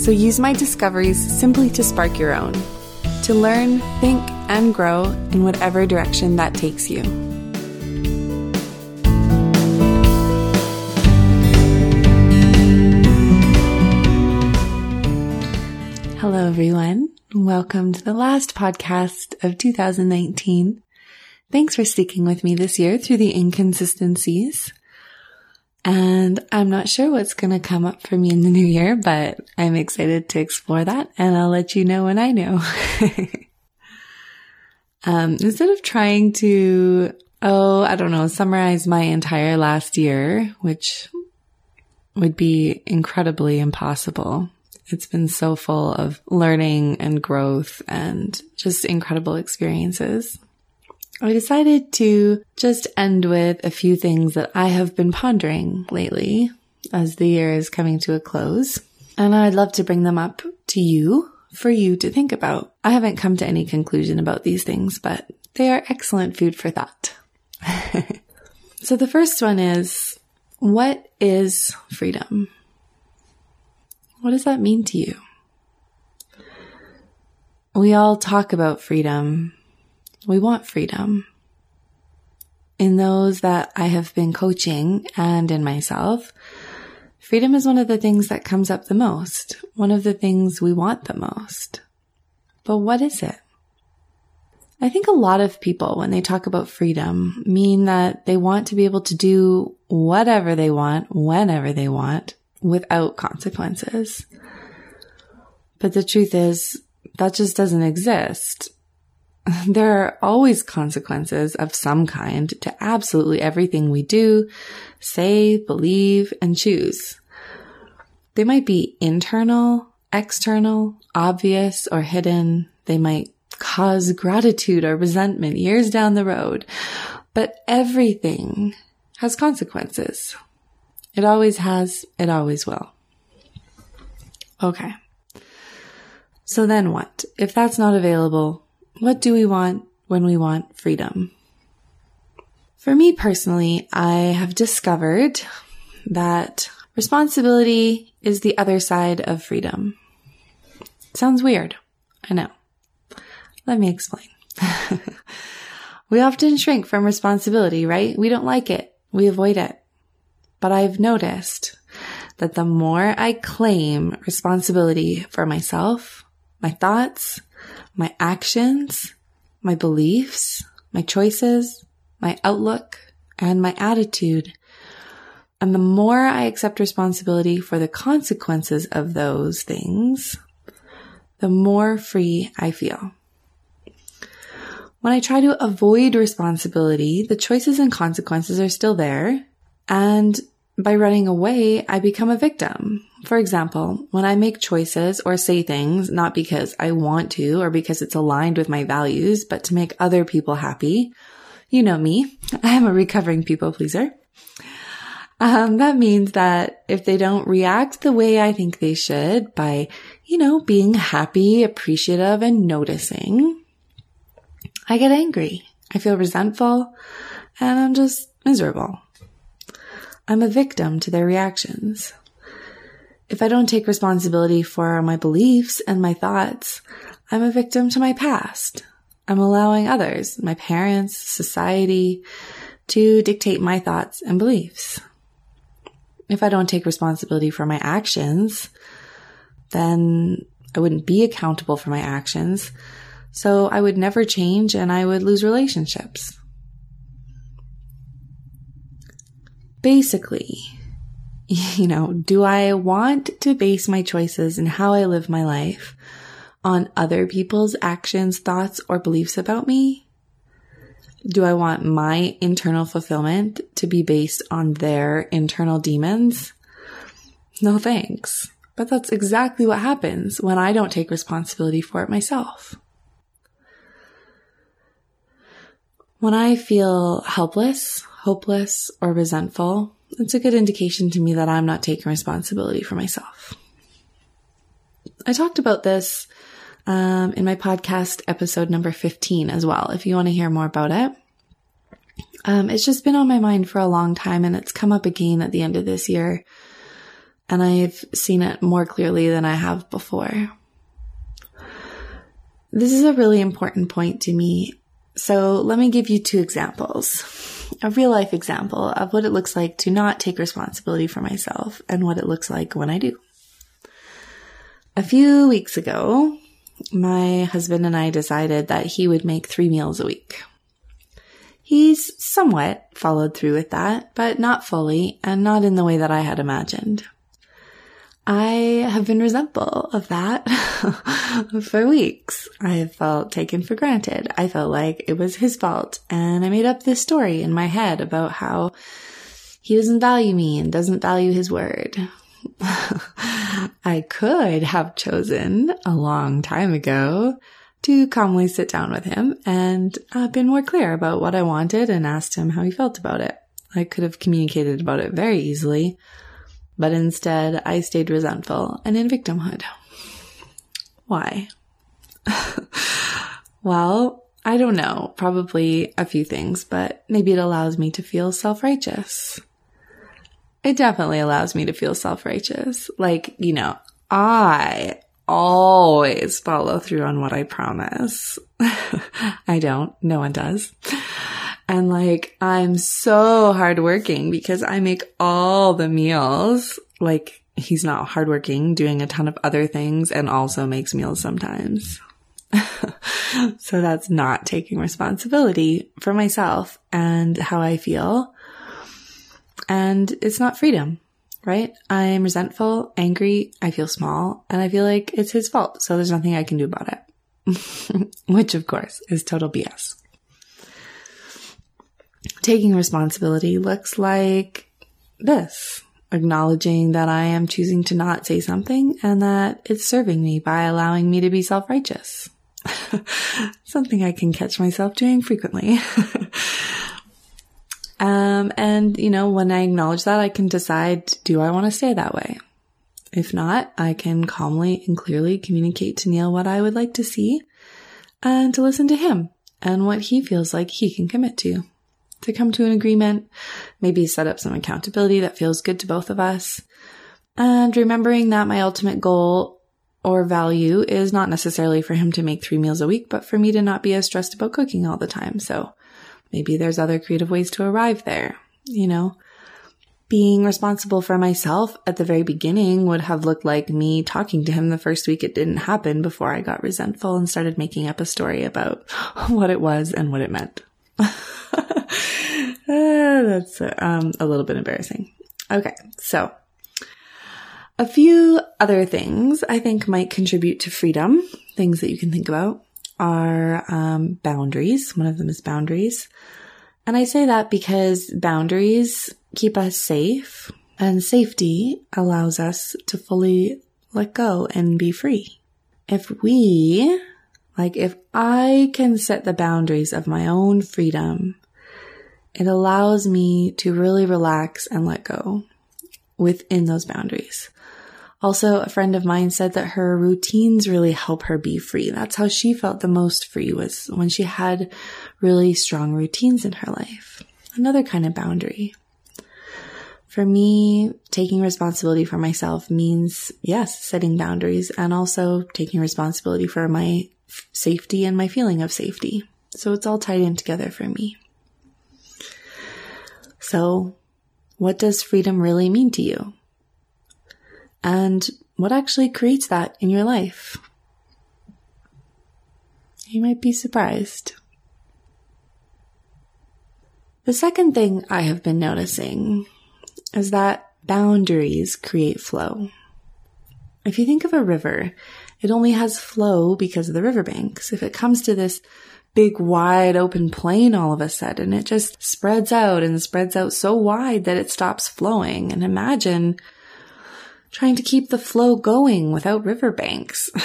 so use my discoveries simply to spark your own, to learn, think, and grow in whatever direction that takes you. Hello, everyone. Welcome to the last podcast of 2019. Thanks for sticking with me this year through the inconsistencies. And I'm not sure what's going to come up for me in the new year, but I'm excited to explore that and I'll let you know when I know. um, instead of trying to, oh, I don't know, summarize my entire last year, which would be incredibly impossible. It's been so full of learning and growth and just incredible experiences. I decided to just end with a few things that I have been pondering lately as the year is coming to a close. And I'd love to bring them up to you for you to think about. I haven't come to any conclusion about these things, but they are excellent food for thought. so the first one is, what is freedom? What does that mean to you? We all talk about freedom we want freedom. In those that I have been coaching and in myself, freedom is one of the things that comes up the most, one of the things we want the most. But what is it? I think a lot of people, when they talk about freedom, mean that they want to be able to do whatever they want, whenever they want, without consequences. But the truth is, that just doesn't exist. there are always consequences of some kind to absolutely everything we do, say, believe, and choose. They might be internal, external, obvious, or hidden. They might cause gratitude or resentment years down the road. But everything has consequences. It always has, it always will. Okay. So then what? If that's not available, what do we want when we want freedom? For me personally, I have discovered that responsibility is the other side of freedom. sounds weird. I know. Let me explain. we often shrink from responsibility, right? We don't like it. We avoid it. But I've noticed that the more I claim responsibility for myself, my thoughts, my actions, my beliefs, my choices, my outlook, and my attitude. And the more I accept responsibility for the consequences of those things, the more free I feel. When I try to avoid responsibility, the choices and consequences are still there. And by running away, I become a victim. For example, when I make choices or say things, not because I want to or because it's aligned with my values, but to make other people happy, you know me, I am a recovering people pleaser. Um, that means that if they don't react the way I think they should by, you know, being happy, appreciative, and noticing, I get angry. I feel resentful and I'm just miserable. I'm a victim to their reactions. If I don't take responsibility for my beliefs and my thoughts, I'm a victim to my past. I'm allowing others, my parents, society, to dictate my thoughts and beliefs. If I don't take responsibility for my actions, then I wouldn't be accountable for my actions. So I would never change and I would lose relationships. Basically, you know, do I want to base my choices and how I live my life on other people's actions, thoughts, or beliefs about me? Do I want my internal fulfillment to be based on their internal demons? No thanks. But that's exactly what happens when I don't take responsibility for it myself. When I feel helpless, hopeless, or resentful, it's a good indication to me that I'm not taking responsibility for myself. I talked about this um, in my podcast episode number 15 as well, if you want to hear more about it. Um, it's just been on my mind for a long time and it's come up again at the end of this year. And I've seen it more clearly than I have before. This is a really important point to me. So let me give you two examples. A real life example of what it looks like to not take responsibility for myself and what it looks like when I do. A few weeks ago, my husband and I decided that he would make three meals a week. He's somewhat followed through with that, but not fully and not in the way that I had imagined. I have been resentful of that for weeks. I felt taken for granted. I felt like it was his fault. And I made up this story in my head about how he doesn't value me and doesn't value his word. I could have chosen a long time ago to calmly sit down with him and uh, been more clear about what I wanted and asked him how he felt about it. I could have communicated about it very easily, but instead I stayed resentful and in victimhood. Why? well, I don't know, probably a few things, but maybe it allows me to feel self-righteous. It definitely allows me to feel self-righteous. Like, you know, I always follow through on what I promise. I don't. No one does. And like, I'm so hardworking because I make all the meals. Like, he's not hardworking, doing a ton of other things and also makes meals sometimes. so that's not taking responsibility for myself and how I feel. And it's not freedom right? I'm resentful, angry, I feel small, and I feel like it's his fault, so there's nothing I can do about it. Which, of course, is total BS. Taking responsibility looks like this acknowledging that I am choosing to not say something and that it's serving me by allowing me to be self righteous. something I can catch myself doing frequently. Um, and you know, when I acknowledge that, I can decide, do I want to stay that way? If not, I can calmly and clearly communicate to Neil what I would like to see and to listen to him and what he feels like he can commit to. To come to an agreement, maybe set up some accountability that feels good to both of us. And remembering that my ultimate goal or value is not necessarily for him to make three meals a week, but for me to not be as stressed about cooking all the time. So Maybe there's other creative ways to arrive there, you know? Being responsible for myself at the very beginning would have looked like me talking to him the first week it didn't happen before I got resentful and started making up a story about what it was and what it meant. that's um, a little bit embarrassing. Okay, so a few other things I think might contribute to freedom, things that you can think about are um, boundaries. One of them is boundaries. And I say that because boundaries keep us safe and safety allows us to fully let go and be free. If we, like if I can set the boundaries of my own freedom, it allows me to really relax and let go within those boundaries. Also, a friend of mine said that her routines really help her be free. That's how she felt the most free was when she had really strong routines in her life. Another kind of boundary. For me, taking responsibility for myself means, yes, setting boundaries and also taking responsibility for my safety and my feeling of safety. So it's all tied in together for me. So, what does freedom really mean to you? and what actually creates that in your life. You might be surprised. The second thing I have been noticing is that boundaries create flow. If you think of a river, it only has flow because of the riverbanks. If it comes to this big wide open plain all of a sudden, it just spreads out and spreads out so wide that it stops flowing. And imagine trying to keep the flow going without riverbanks.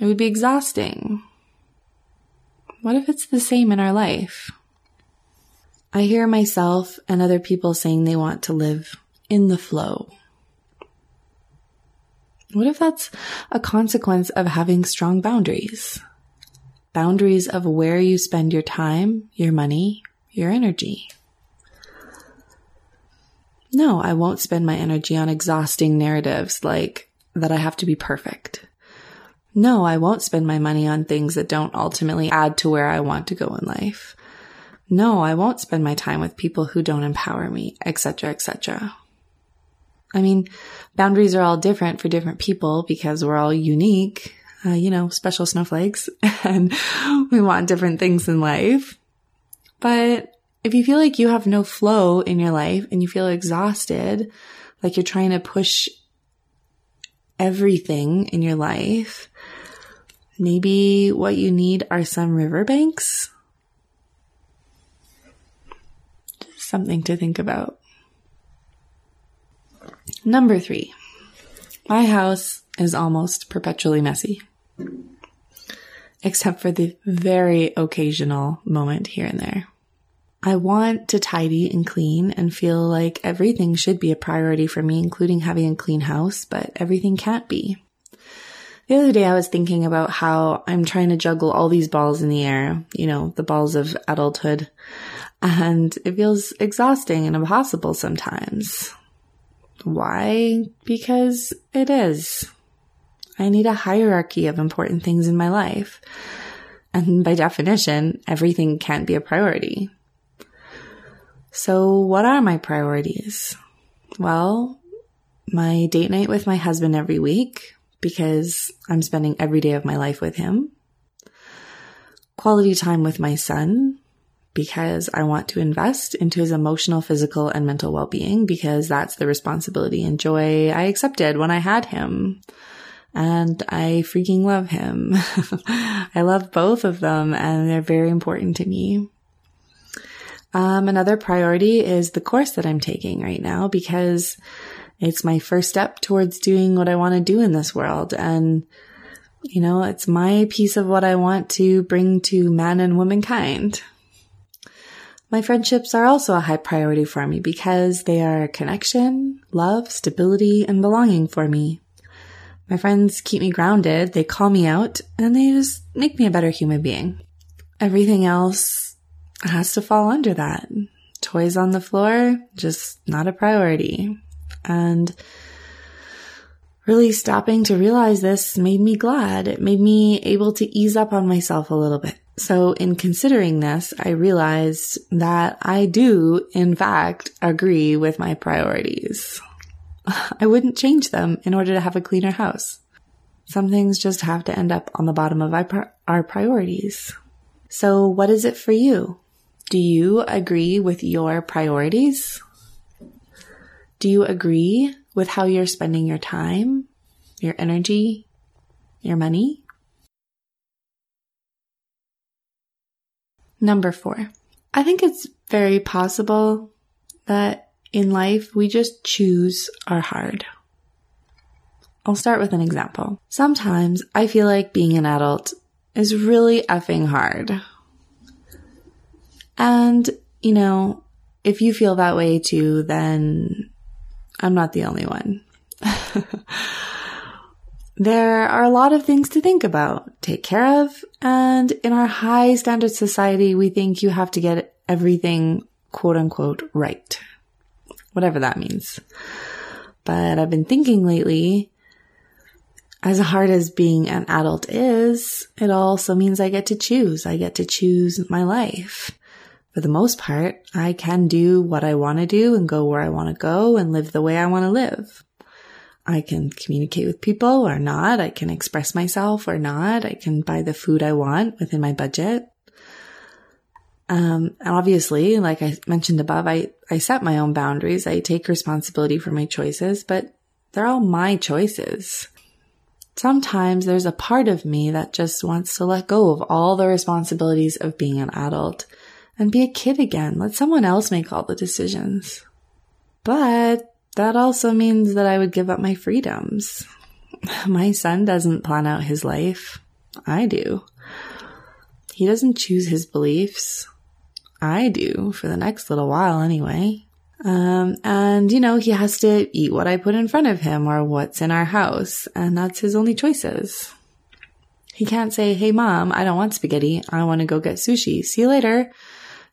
It would be exhausting. What if it's the same in our life? I hear myself and other people saying they want to live in the flow. What if that's a consequence of having strong boundaries? Boundaries of where you spend your time, your money, your energy. No, I won't spend my energy on exhausting narratives like that I have to be perfect. No, I won't spend my money on things that don't ultimately add to where I want to go in life. No, I won't spend my time with people who don't empower me, etc., etc. I mean, boundaries are all different for different people because we're all unique, uh, you know, special snowflakes, and we want different things in life. But if you feel like you have no flow in your life and you feel exhausted, like you're trying to push everything in your life, maybe what you need are some riverbanks. Just something to think about. Number three, my house is almost perpetually messy. Except for the very occasional moment here and there. I want to tidy and clean and feel like everything should be a priority for me, including having a clean house, but everything can't be. The other day I was thinking about how I'm trying to juggle all these balls in the air, you know, the balls of adulthood, and it feels exhausting and impossible sometimes. Why? Because it is. I need a hierarchy of important things in my life. And by definition, everything can't be a priority. So what are my priorities? Well, my date night with my husband every week because I'm spending every day of my life with him. Quality time with my son because I want to invest into his emotional, physical, and mental well-being because that's the responsibility and joy I accepted when I had him. And I freaking love him. I love both of them and they're very important to me. Um, another priority is the course that I'm taking right now because it's my first step towards doing what I want to do in this world. And, you know, it's my piece of what I want to bring to man and womankind. My friendships are also a high priority for me because they are connection, love, stability, and belonging for me. My friends keep me grounded, they call me out, and they just make me a better human being. Everything else has to fall under that. Toys on the floor, just not a priority. And really stopping to realize this made me glad. It made me able to ease up on myself a little bit. So in considering this, I realized that I do, in fact, agree with my priorities. I wouldn't change them in order to have a cleaner house. Some things just have to end up on the bottom of our priorities. So what is it for you? Do you agree with your priorities? Do you agree with how you're spending your time, your energy, your money? Number four, I think it's very possible that in life we just choose our hard. I'll start with an example. Sometimes I feel like being an adult is really effing hard. And, you know, if you feel that way too, then I'm not the only one. there are a lot of things to think about, take care of, and in our high standard society, we think you have to get everything quote unquote right. Whatever that means. But I've been thinking lately, as hard as being an adult is, it also means I get to choose. I get to choose my life for the most part, I can do what I want to do and go where I want to go and live the way I want to live. I can communicate with people or not. I can express myself or not. I can buy the food I want within my budget. Um, obviously, like I mentioned above, I, I set my own boundaries. I take responsibility for my choices, but they're all my choices. Sometimes there's a part of me that just wants to let go of all the responsibilities of being an adult and be a kid again. Let someone else make all the decisions. But that also means that I would give up my freedoms. My son doesn't plan out his life. I do. He doesn't choose his beliefs. I do for the next little while anyway. Um, and you know, he has to eat what I put in front of him or what's in our house. And that's his only choices. He can't say, Hey mom, I don't want spaghetti. I want to go get sushi. See you later.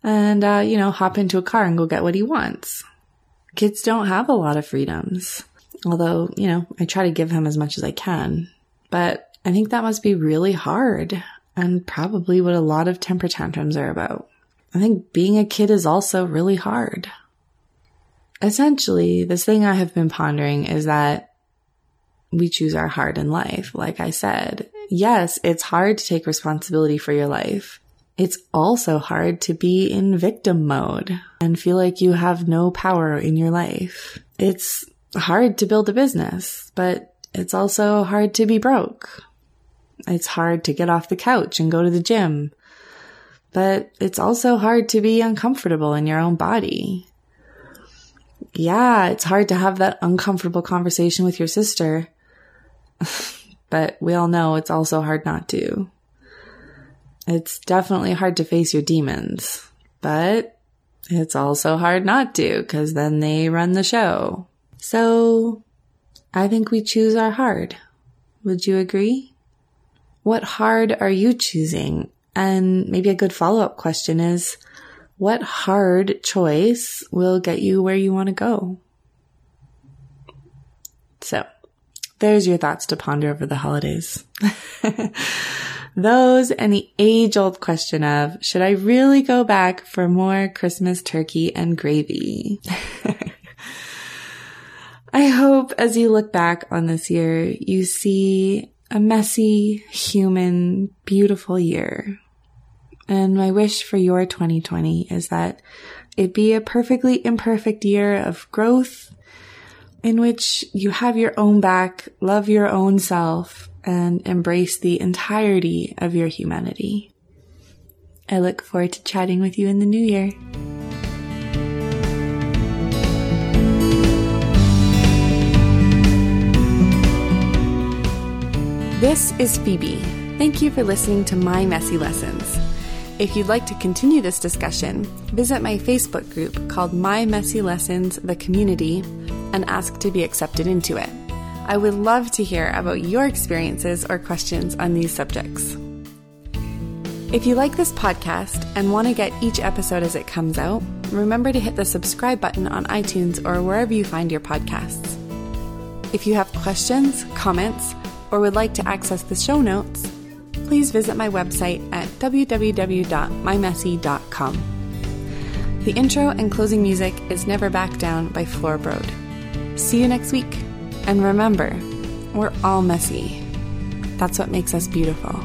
And, uh, you know, hop into a car and go get what he wants. Kids don't have a lot of freedoms. Although, you know, I try to give him as much as I can. But I think that must be really hard and probably what a lot of temper tantrums are about. I think being a kid is also really hard. Essentially, this thing I have been pondering is that we choose our hard in life. Like I said, yes, it's hard to take responsibility for your life. It's also hard to be in victim mode and feel like you have no power in your life. It's hard to build a business, but it's also hard to be broke. It's hard to get off the couch and go to the gym, but it's also hard to be uncomfortable in your own body. Yeah, it's hard to have that uncomfortable conversation with your sister, but we all know it's also hard not to. It's definitely hard to face your demons, but it's also hard not to because then they run the show. So I think we choose our hard. Would you agree? What hard are you choosing? And maybe a good follow up question is, what hard choice will get you where you want to go? So there's your thoughts to ponder over the holidays. Those and the age old question of, should I really go back for more Christmas turkey and gravy? I hope as you look back on this year, you see a messy, human, beautiful year. And my wish for your 2020 is that it be a perfectly imperfect year of growth in which you have your own back, love your own self, and embrace the entirety of your humanity. I look forward to chatting with you in the new year. This is Phoebe. Thank you for listening to My Messy Lessons. If you'd like to continue this discussion, visit my Facebook group called My Messy Lessons The Community and ask to be accepted into it. I would love to hear about your experiences or questions on these subjects. If you like this podcast and want to get each episode as it comes out, remember to hit the subscribe button on iTunes or wherever you find your podcasts. If you have questions, comments, or would like to access the show notes, please visit my website at www.mymessy.com. The intro and closing music is Never Back Down by Floorbrode. See you next week. And remember, we're all messy. That's what makes us beautiful.